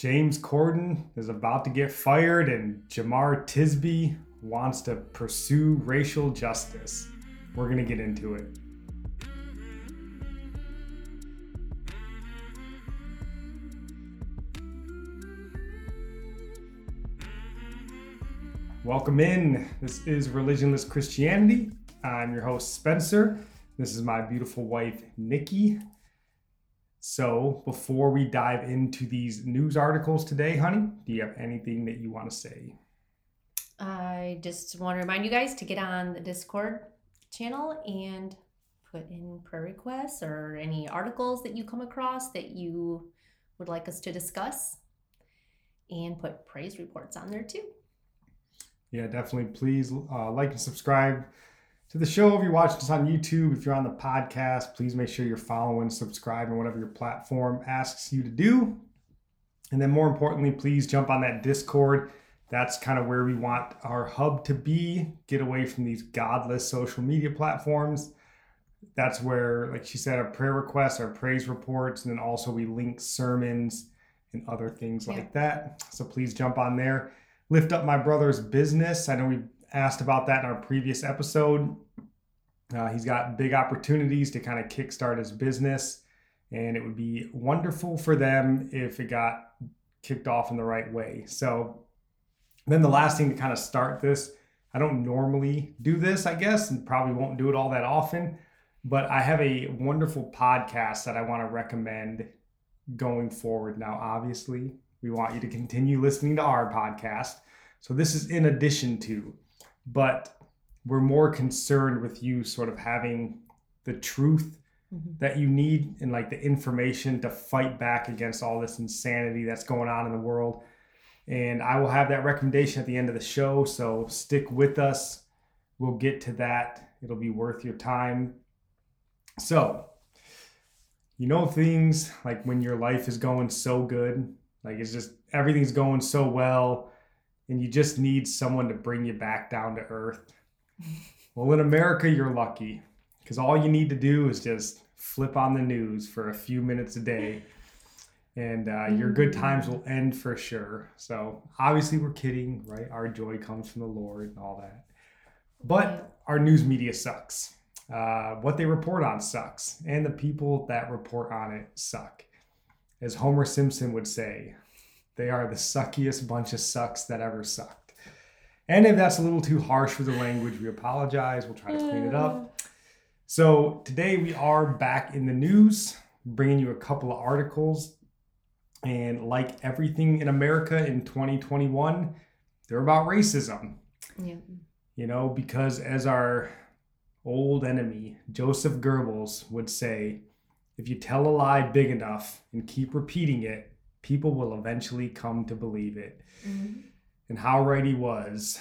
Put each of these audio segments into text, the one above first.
James Corden is about to get fired, and Jemar Tisby wants to pursue racial justice. We're going to get into it. Welcome in. This is Religionless Christianity. I'm your host, Spencer. This is my beautiful wife, Nikki. So, before we dive into these news articles today, honey, do you have anything that you want to say? I just want to remind you guys to get on the Discord channel and put in prayer requests or any articles that you come across that you would like us to discuss and put praise reports on there too. Yeah, definitely. Please uh, like and subscribe to the show. If you're watching this on YouTube, if you're on the podcast, please make sure you're following, subscribing, whatever your platform asks you to do. And then, more importantly, please jump on that Discord. That's kind of where we want our hub to be. Get away from these godless social media platforms. That's where, like she said, our prayer requests, our praise reports, and then also we link sermons and other things yeah. like that. So please jump on there. Lift up my brother's business. I know we asked about that in our previous episode. Uh, he's got big opportunities to kind of kickstart his business, and it would be wonderful for them if it got kicked off in the right way. So, then the last thing to kind of start this, I don't normally do this, I guess, and probably won't do it all that often, but I have a wonderful podcast that I want to recommend going forward. Now, obviously, we want you to continue listening to our podcast. So, this is in addition to but we're more concerned with you sort of having the truth mm-hmm. that you need and like the information to fight back against all this insanity that's going on in the world. And I will have that recommendation at the end of the show. So stick with us. We'll get to that. It'll be worth your time. So, you know, things like when your life is going so good, like it's just everything's going so well and you just need someone to bring you back down to earth. Well, in America, you're lucky because all you need to do is just flip on the news for a few minutes a day and uh, your good mm-hmm. times will end for sure. So, obviously, we're kidding, right? Our joy comes from the Lord and all that. But our news media sucks. Uh, what they report on sucks, and the people that report on it suck. As Homer Simpson would say, they are the suckiest bunch of sucks that ever sucked. And if that's a little too harsh for the language, we apologize. We'll try to clean it up. So today we are back in the news, bringing you a couple of articles. And like everything in America in 2021, they're about racism. Yeah. You know, because as our old enemy, Joseph Goebbels, would say, if you tell a lie big enough and keep repeating it, people will eventually come to believe it. Mm-hmm. And how right he was.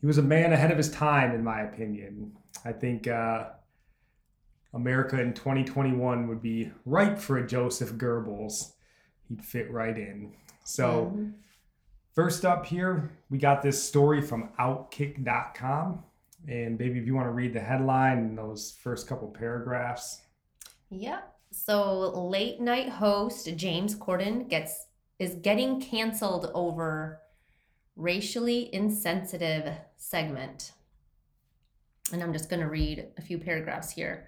He was a man ahead of his time, in my opinion. I think uh, America in 2021 would be ripe for a Joseph Goebbels. He'd fit right in. So, mm-hmm. first up here, we got this story from Outkick.com. And, baby, if you want to read the headline and those first couple paragraphs. Yep. So late night host James Corden gets is getting canceled over racially insensitive segment. And I'm just going to read a few paragraphs here.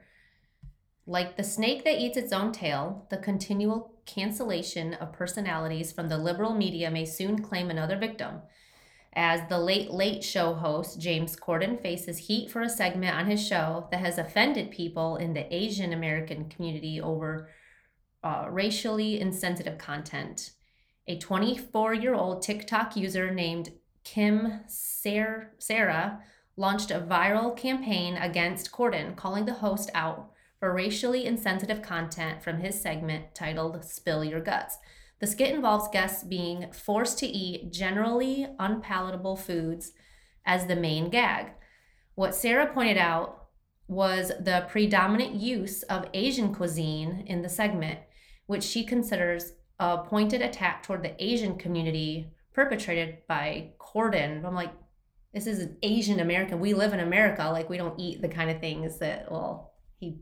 Like the snake that eats its own tail, the continual cancellation of personalities from the liberal media may soon claim another victim as the Late Late Show host, James Corden faces heat for a segment on his show that has offended people in the Asian American community over uh, racially insensitive content. A 24 year old TikTok user named Kim Sarah launched a viral campaign against Corden, calling the host out for racially insensitive content from his segment titled Spill Your Guts. The skit involves guests being forced to eat generally unpalatable foods as the main gag. What Sarah pointed out was the predominant use of Asian cuisine in the segment, which she considers a pointed attack toward the Asian community perpetrated by Corden. I'm like, this is an Asian American. We live in America. Like we don't eat the kind of things that well he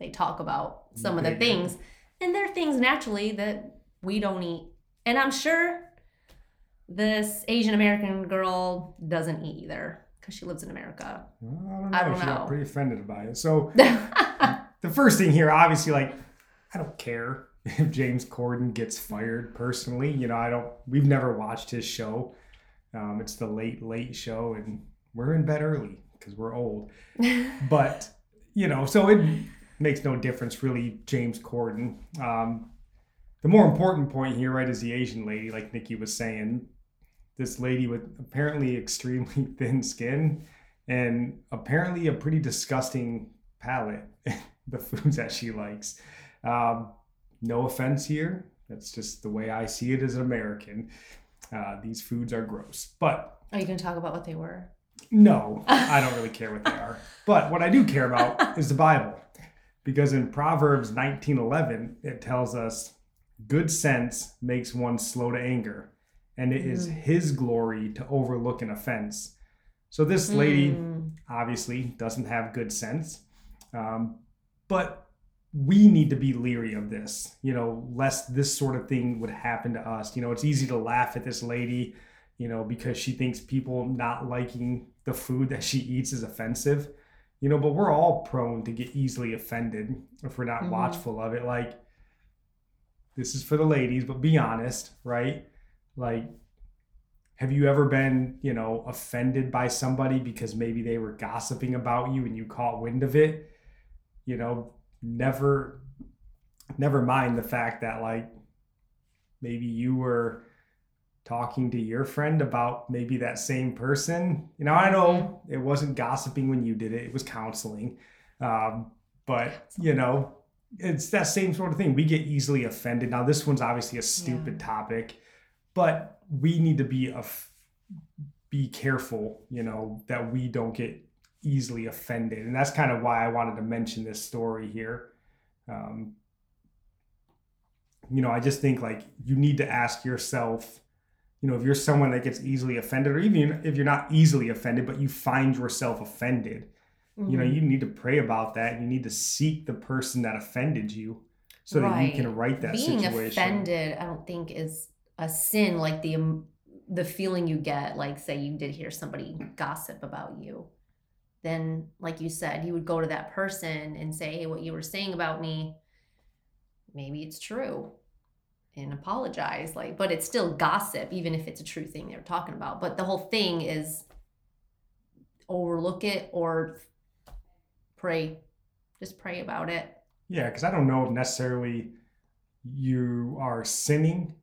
they talk about some of the things, and there are things naturally that we don't eat And I'm sure this Asian American girl doesn't eat either because she lives in America. Well, I don't know. I don't she got pretty offended by it. So the first thing here, obviously, like I don't care if James Corden gets fired personally. You know, I don't. We've never watched his show. Um, it's the late late show, and we're in bed early because we're old. But you know, so it makes no difference really. James Corden. Um, the more important point here, right, is the Asian lady, like Nikki was saying. This lady with apparently extremely thin skin and apparently a pretty disgusting palate. the foods that she likes. Um, no offense here. That's just the way I see it as an American. Uh, these foods are gross. But Are you going to talk about what they were? no, I don't really care what they are. But what I do care about is the Bible. Because in Proverbs 19:11 it tells us good sense makes one slow to anger and it is Mm. his glory to overlook an offense. So this lady Mm, obviously doesn't have good sense. Um, but we need to be leery of this, you know, lest this sort of thing would happen to us. You know, it's easy to laugh at this lady, you know, because she thinks people not liking the food that she eats is offensive, you know, but we're all prone to get easily offended if we're not Mhm. watchful of it. Like, this is for the ladies, but be honest, right? Like, have you ever been, you know, offended by somebody because maybe they were gossiping about you and you caught wind of it? You know, never never mind the fact that like maybe you were talking to your friend about maybe that same person. You know, I know it wasn't gossiping when you did it, it was counseling. Um, but, you know, it's that same sort of thing. We get easily offended. Now, this one's obviously a stupid topic, but we need to be a be careful, you know, that we don't get easily offended, and that's kind of why I wanted to mention this story here. Um, you know, I just think like you need to ask yourself, you know, if you're someone that gets easily offended, or even if you're not easily offended, but you find yourself offended, you know, mhm. you need to pray about that. You need to seek the person that offended you, so that you can right that being situation. offended i don't think is a sin like the um, the feeling you get like say you did hear somebody gossip about you then like you said you would go to that person and say hey what you were saying about me maybe it's true and apologize like but it's still gossip even if it's a true thing they're talking about but the whole thing is overlook it or pray just pray about it Yeah, because I don't know if necessarily you are sinning.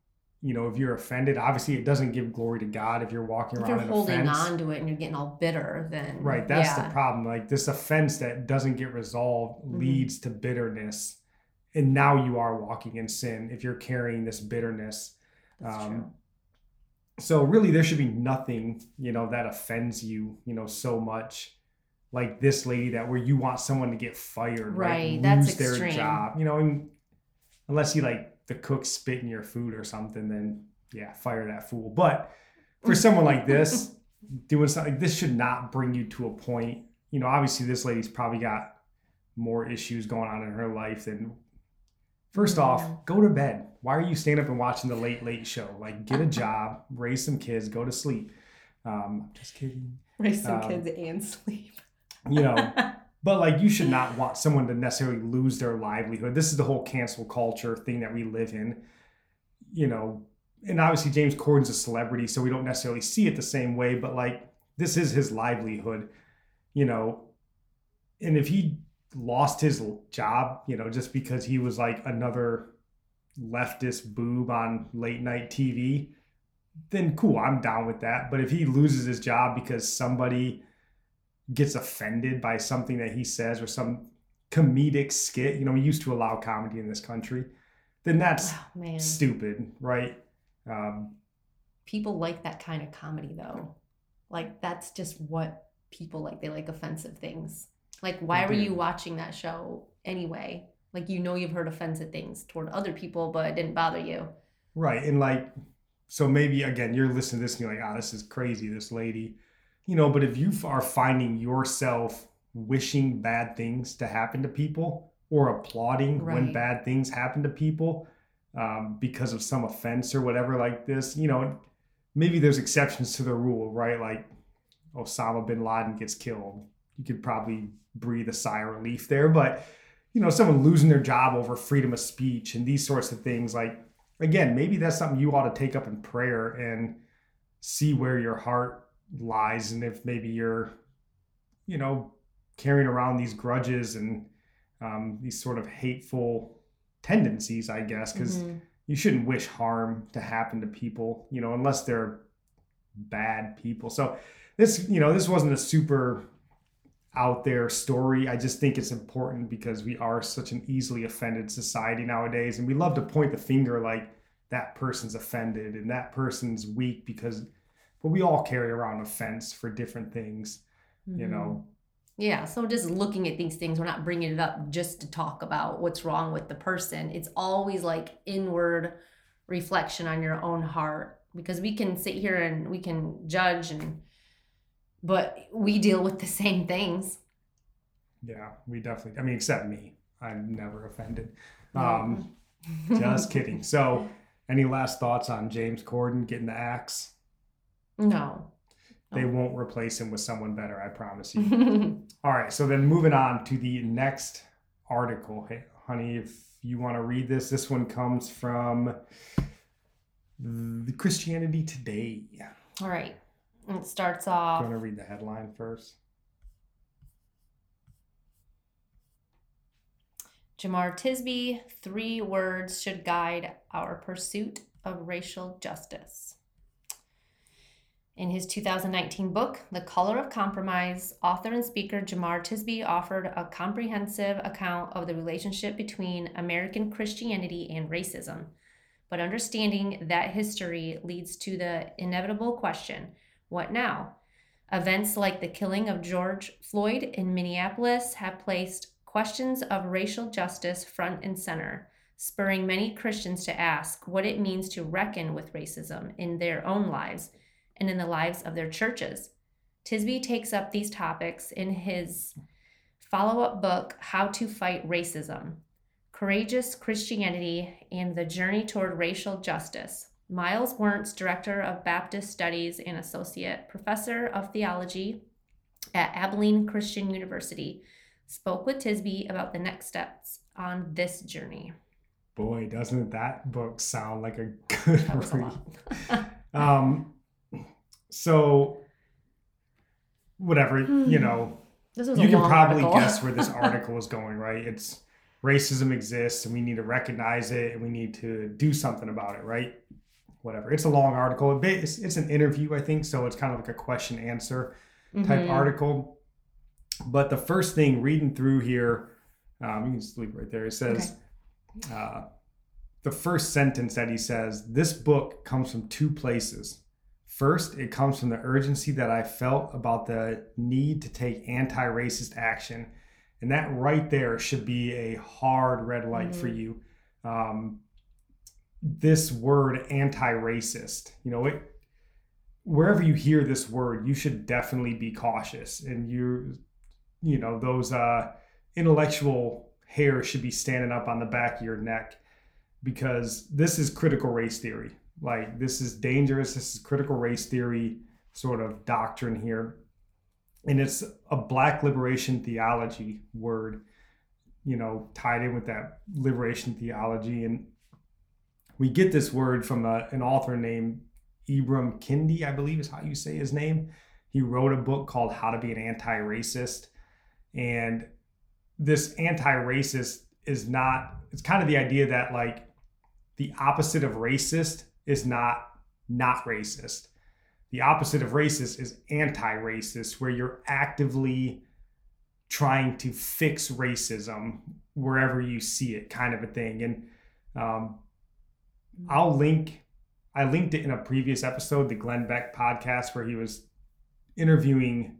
You know, if you're offended, obviously it doesn't give glory to God if you're walking around. if around you're holding offense. on to it and you're getting all bitter then Right, that's yeah. the problem. Like this offense that doesn't get resolved Mhm. leads to bitterness. And now you are walking in sin if you're carrying this bitterness. That's Um, true. So really there should be nothing, you know, that offends you, you know, so much like this lady that where you want someone to get fired, right? Right, that's Lose their extreme. job. You know, and unless you like the cook spit in your food or something, then yeah, fire that fool. But for someone like this, doing something like this should not bring you to a point. You know, obviously this lady's probably got more issues going on in her life than First Yeah. off, go to bed. Why are you staying up and watching the late late show? Like, get a job, raise some kids, go to sleep. Um, just kidding. Raise some um, kids and sleep. You know, but like, you should not want someone to necessarily lose their livelihood. This is the whole cancel culture thing that we live in. You know, and obviously James Corden's a celebrity, so we don't necessarily see it the same way. But like, this is his livelihood. You know, and if he lost his job, you know, just because he was like another leftist boob on late night TV, then cool, I'm down with that. But if he loses his job because somebody gets offended by something that he says or some comedic skit, you know, we used to allow comedy in this country, then that's Oh, stupid, right? Um, People like that kind of comedy though. Like that's just what people like. They like offensive things. Like why were you watching that show anyway? Like you know you've heard offensive things toward other people, but it didn't bother you. Right. And like, so maybe again, you're listening to this and you're like, ah, this is crazy, this lady. You know, but if you are finding yourself wishing bad things to happen to people or applauding when bad things happen to people, um, because of some offense or whatever like this. You know, maybe there's exceptions to the rule, right? Like Osama bin Laden gets killed. You could probably breathe a sigh of relief there. But, you know, someone losing their job over freedom of speech and these sorts of things, like, again, maybe that's something you ought to take up in prayer and see where your heart lies. And if maybe you're, you know, carrying around these grudges and um, these sort of hateful tendencies, I guess, because mm-hmm. you shouldn't wish harm to happen to people, you know, unless they're bad people. So this, you know, this wasn't a super out there story. I just think it's important because we are such an easily offended society nowadays. And we love to point the finger like that person's offended and that person's weak because, but we all carry around offense for different things, mm-hmm. you know. Yeah. So just looking at these things, we're not bringing it up just to talk about what's wrong with the person. It's always like inward reflection on your own heart because we can sit here and we can judge and but we deal with the same things. Yeah, we definitely. I mean, except me, I'm never offended. Um, just kidding. So, any last thoughts on James Corden getting the axe? Mm-hmm. No. They won't replace him with someone better, I promise you. All right, so then moving on to the next article. Hey, honey, if you want to read this, this one comes from the Christianity Today. All right. It starts off. Do you want to read the headline first? Jemar Tisby, three words should guide our pursuit of racial justice. In his 2019 book, The Color of Compromise, author and speaker Jemar Tisby offered a comprehensive account of the relationship between American Christianity and racism. But understanding that history leads to the inevitable question what now? Events like the killing of George Floyd in Minneapolis have placed questions of racial justice front and center, spurring many Christians to ask what it means to reckon with racism in their own lives and in the lives of their churches. Tisby takes up these topics in his follow up book, How to Fight Racism Courageous Christianity and the Journey Toward Racial Justice. Myles Werntz, Director of Baptist Studies and Associate Professor of Theology at Abilene Christian University, spoke with Tisby about the next steps on this journey. Boy, doesn't that book sound like a good read? um, so, whatever, you know, you can probably article. guess where this article is going, right? It's racism exists and we need to recognize it and we need to do something about it, right? whatever. It's a long article. It's, it's an interview, I think, so it's kind of like a question answer type mm-hmm. article. But the first thing reading through here, um, you can just leave right there. It says, okay. uh, the first sentence that he says, this book comes from two places. First, it comes from the urgency that I felt about the need to take anti racist action. And that right there should be a hard red light mm-hmm. for you. Um, this word anti-racist you know it wherever you hear this word you should definitely be cautious and you you know those uh intellectual hair should be standing up on the back of your neck because this is critical race theory like this is dangerous this is critical race theory sort of doctrine here and it's a black liberation theology word you know tied in with that liberation theology and we get this word from a, an author named Ibram Kendi, I believe is how you say his name. He wrote a book called How to Be an Anti Racist. And this anti racist is not, it's kind of the idea that like the opposite of racist is not not racist. The opposite of racist is anti racist, where you're actively trying to fix racism wherever you see it, kind of a thing. And um, I'll link. I linked it in a previous episode, the Glenn Beck podcast, where he was interviewing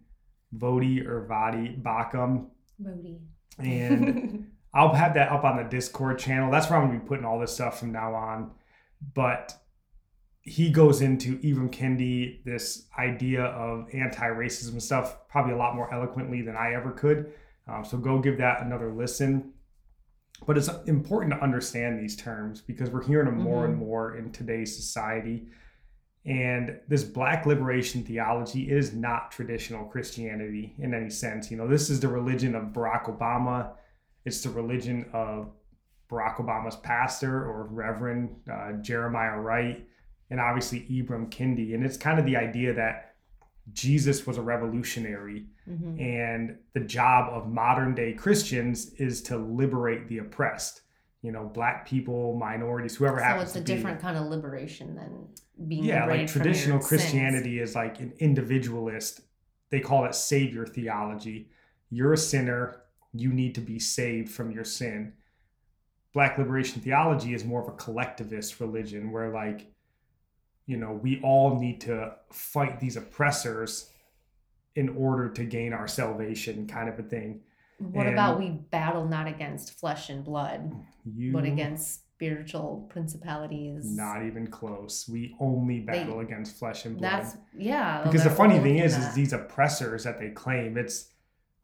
Vodi or Vadi Baucham. Voddie. And I'll have that up on the Discord channel. That's where I'm gonna be putting all this stuff from now on. But he goes into Ibram Kendi, this idea of anti-racism stuff, probably a lot more eloquently than I ever could. Um, so go give that another listen. but it's important to understand these terms because we're hearing them more and more in today's society. And this black liberation theology is not traditional Christianity in any sense. You know, this is the religion of Barack Obama. It's the religion of Barack Obama's pastor or Reverend uh, Jeremiah Wright, and obviously Ibram Kendi. And it's kind of the idea that Jesus was a revolutionary, Mhm. and the job of modern day Christians is to liberate the oppressed. You know, black people, minorities, whoever So happens it's a be. different kind of liberation than being yeah, like liberated from your traditional sins. Christianity is like an individualist. They call it savior theology. You're a sinner. You need to be saved from your sin. Black liberation theology is more of a collectivist religion where, like, you know, we all need to fight these oppressors in order to gain our salvation, kind of a thing. What And- about we battle not against flesh and blood, You but against spiritual principalities? not even close. We only battle against flesh and blood. That's yeah. because the funny thing is is these oppressors that they claim it's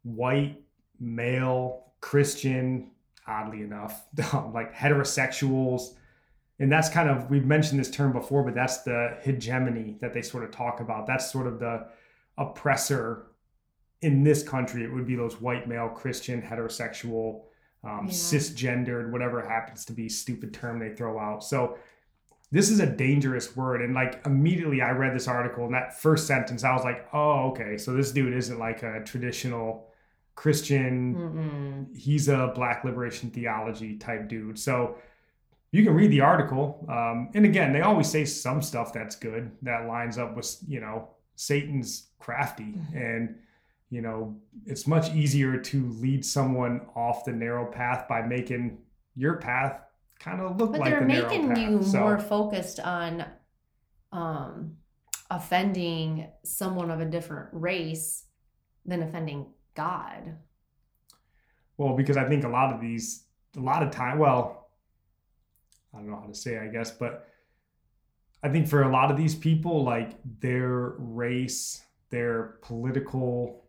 white male christian oddly enough like heterosexuals and that's kind of we've mentioned this term before but that's the hegemony that they sort of talk about. That's sort of the oppressor in this country. It would be those white male christian heterosexual um, Yeah. cisgendered whatever happens to be stupid term they throw out. So this is a dangerous word. And like immediately i read this article and that first sentence i was like oh okay. So this dude isn't like a traditional christian. Mm-mm. he's a black liberation theology type dude. So you can read the article um, and again they always say some stuff that's good that lines up with you know satan's crafty and you know it's much easier to lead someone off the narrow path by making your path kind of look like. But like they're the narrow making path. you So- more focused on um offending someone of a different race than offending God. Well, because I think a lot of these, a lot of time, well, I don't know how to say, it, I guess, but I think for a lot of these people, like their race, their political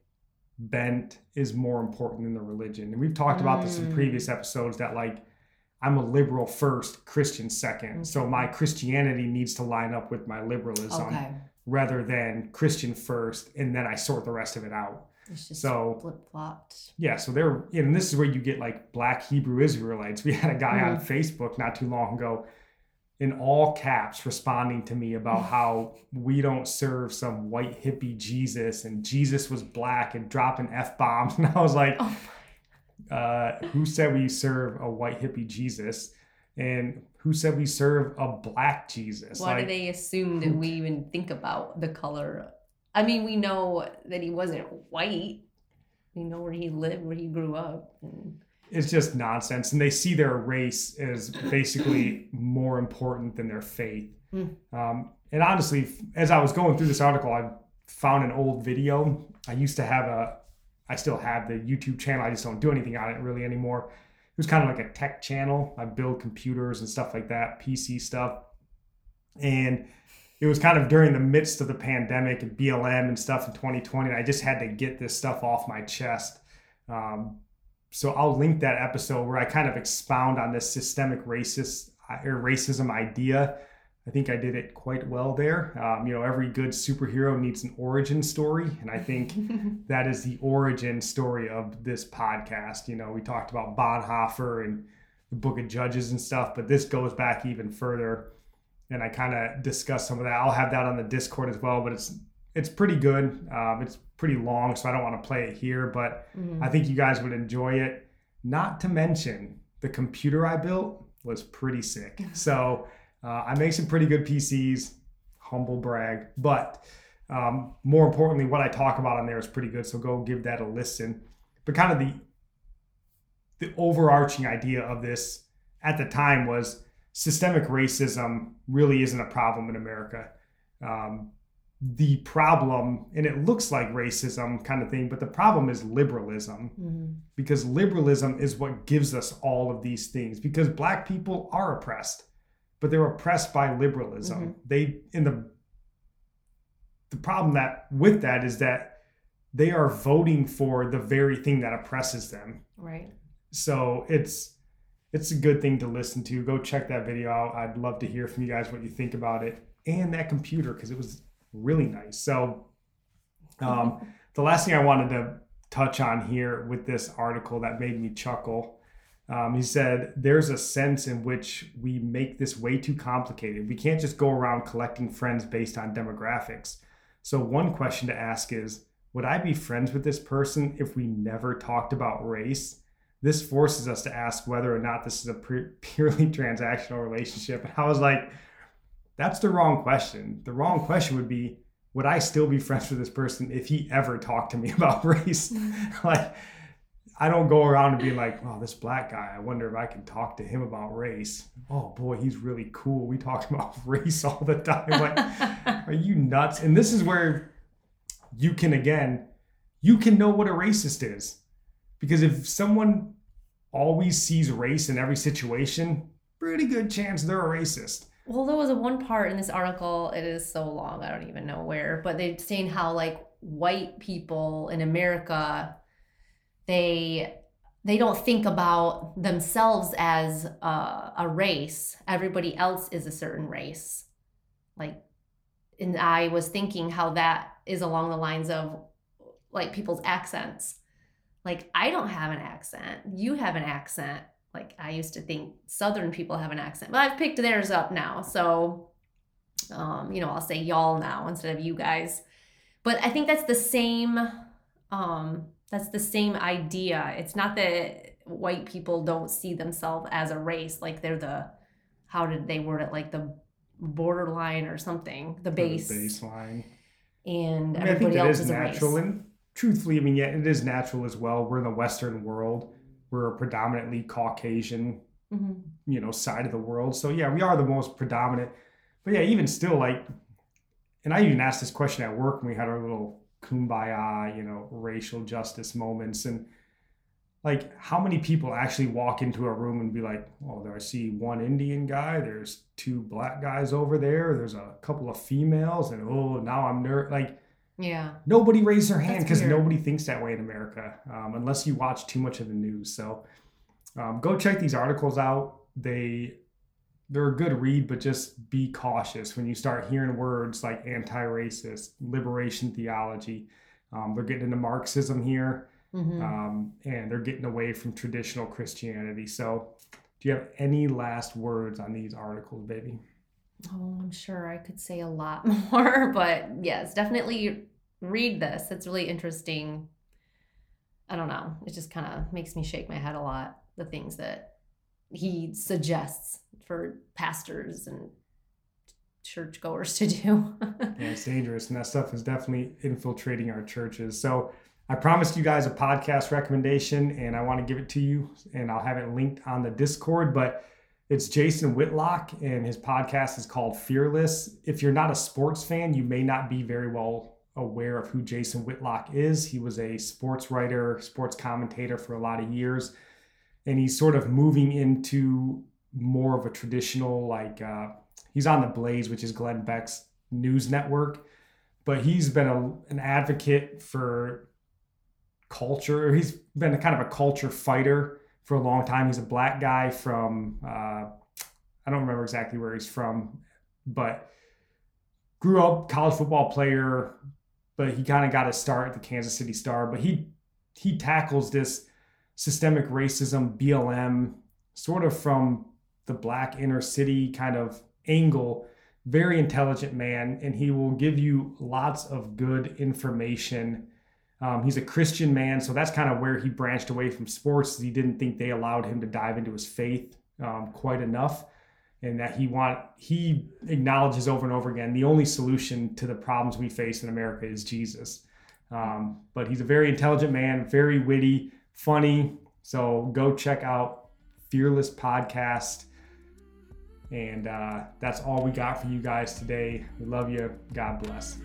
bent is more important than the religion. And we've talked about this in Mm. previous episodes that, like, I'm a liberal first, Christian second. So my Christianity needs to line up with my liberalism Okay. rather than Christian first, and then I sort the rest of it out. It's just So- flip flopped. Yeah, so they're and this is where you get like black Hebrew Israelites. We had a guy on Mm-hmm. Facebook not too long ago in all caps responding to me about how we don't serve some white hippie Jesus and Jesus was black and dropping F bombs. And I was like, Oh uh, who said we serve a white hippie Jesus? And who said we serve a black Jesus? Why Like, do they assume that we even think about the color? I mean, we know that he wasn't white. We know where he lived, where he grew up. and- it's just nonsense and they see their race as basically more important than their faith Mm. um, and honestly as i was going through this article i found an old video i used to have a i still have the youtube channel i just don't do anything on it really anymore it was kind of like a tech channel i build computers and stuff like that pc stuff and it was kind of during the midst of the pandemic and blm and stuff in 2020 and i just had to get this stuff off my chest um, so I'll link that episode where I kind of expound on this systemic racist or racism idea. I think I did it quite well there. Um, you know, every good superhero needs an origin story, and I think that is the origin story of this podcast. You know, we talked about Bonhoeffer and the Book of Judges and stuff, but this goes back even further, and I kind of discuss some of that. I'll have that on the Discord as well, but it's it's pretty good. Um, it's pretty long, so I don't want to play it here, but Mhm. I think you guys would enjoy it. Not to mention, the computer I built was pretty sick. So uh, I make some pretty good PCs, humble brag. But um, more importantly, what I talk about on there is pretty good. So go give that a listen. But kind of the the overarching idea of this at the time was systemic racism really isn't a problem in America. Um, the problem, and it looks like racism kind of thing, but the problem is liberalism Mhm. because liberalism is what gives us all of these things because black people are oppressed but they're oppressed by liberalism they in the the problem that with that is that they are voting for the very thing that oppresses them Right. so it's it's a good thing to listen to. Go check that video out. I'd love to hear from you guys what you think about it and that computer because it was really nice. So, um, the last thing I wanted to touch on here with this article that made me chuckle. Um, he said, There's a sense in which we make this way too complicated. We can't just go around collecting friends based on demographics. So, one question to ask is Would I be friends with this person if we never talked about race? This forces us to ask whether or not this is a purely transactional relationship. And I was like, That's the wrong question. The wrong question would be, would I still be friends with this person if he ever talked to me about race? Mm-hmm. like, I don't go around and be like, "Oh, this black guy. I wonder if I can talk to him about race." Oh boy, he's really cool. We talk about race all the time. Like, are you nuts? And this is where you can again, you can know what a racist is, because if someone always sees race in every situation, pretty good chance they're a racist. Well, there was a one part in this article. It is so long, I don't even know where, but they're saying how like white people in America, they they don't think about themselves as a, a race. Everybody else is a certain race. Like, and I was thinking how that is along the lines of like people's accents. Like, I don't have an accent. You have an accent like I used to think Southern people have an accent, but I've picked theirs up now. So, um, you know, I'll say y'all now instead of you guys. But I think that's the same. Um, that's the same idea. It's not that white people don't see themselves as a race, like they're the. How did they word it? Like the borderline or something, the base the baseline. And I mean, everybody else is, is natural. And truthfully, I mean, yeah, it is natural as well. We're in the Western world we're a predominantly Caucasian, mm-hmm. you know, side of the world. So yeah, we are the most predominant. But yeah, even still, like, and I even asked this question at work when we had our little kumbaya, you know, racial justice moments, and like, how many people actually walk into a room and be like, "Oh, there I see one Indian guy. There's two black guys over there. There's a couple of females, and oh, now I'm nerd." Like, yeah. Nobody raised their hand because nobody thinks that way in America, um, unless you watch too much of the news. So um, go check these articles out. They they're a good read, but just be cautious when you start hearing words like anti-racist, liberation theology. Um, they're getting into Marxism here, mm-hmm. Um, and they're getting away from traditional Christianity. So, do you have any last words on these articles, baby? Oh, I'm sure I could say a lot more, but yes, definitely read this. It's really interesting. I don't know. It just kind of makes me shake my head a lot. The things that he suggests for pastors and churchgoers to do. yeah, it's dangerous. And that stuff is definitely infiltrating our churches. So I promised you guys a podcast recommendation and I want to give it to you. And I'll have it linked on the Discord. But it's Jason Whitlock, and his podcast is called Fearless. If you're not a sports fan, you may not be very well aware of who Jason Whitlock is. He was a sports writer, sports commentator for a lot of years, and he's sort of moving into more of a traditional, like, uh, he's on the Blaze, which is Glenn Beck's news network, but he's been a, an advocate for culture. He's been a kind of a culture fighter for a long time. He's a black guy from uh, I don't remember exactly where he's from, but grew up college football player. But he kind of got his start at the Kansas City Star. But he he tackles this systemic racism, BLM, sort of from the black inner city kind of angle. Very intelligent man, and he will give you lots of good information um, he's a Christian man, so that's kind of where he branched away from sports. He didn't think they allowed him to dive into his faith um, quite enough, and that he want he acknowledges over and over again the only solution to the problems we face in America is Jesus. Um, but he's a very intelligent man, very witty, funny. So go check out Fearless Podcast. And uh, that's all we got for you guys today. We love you. God bless.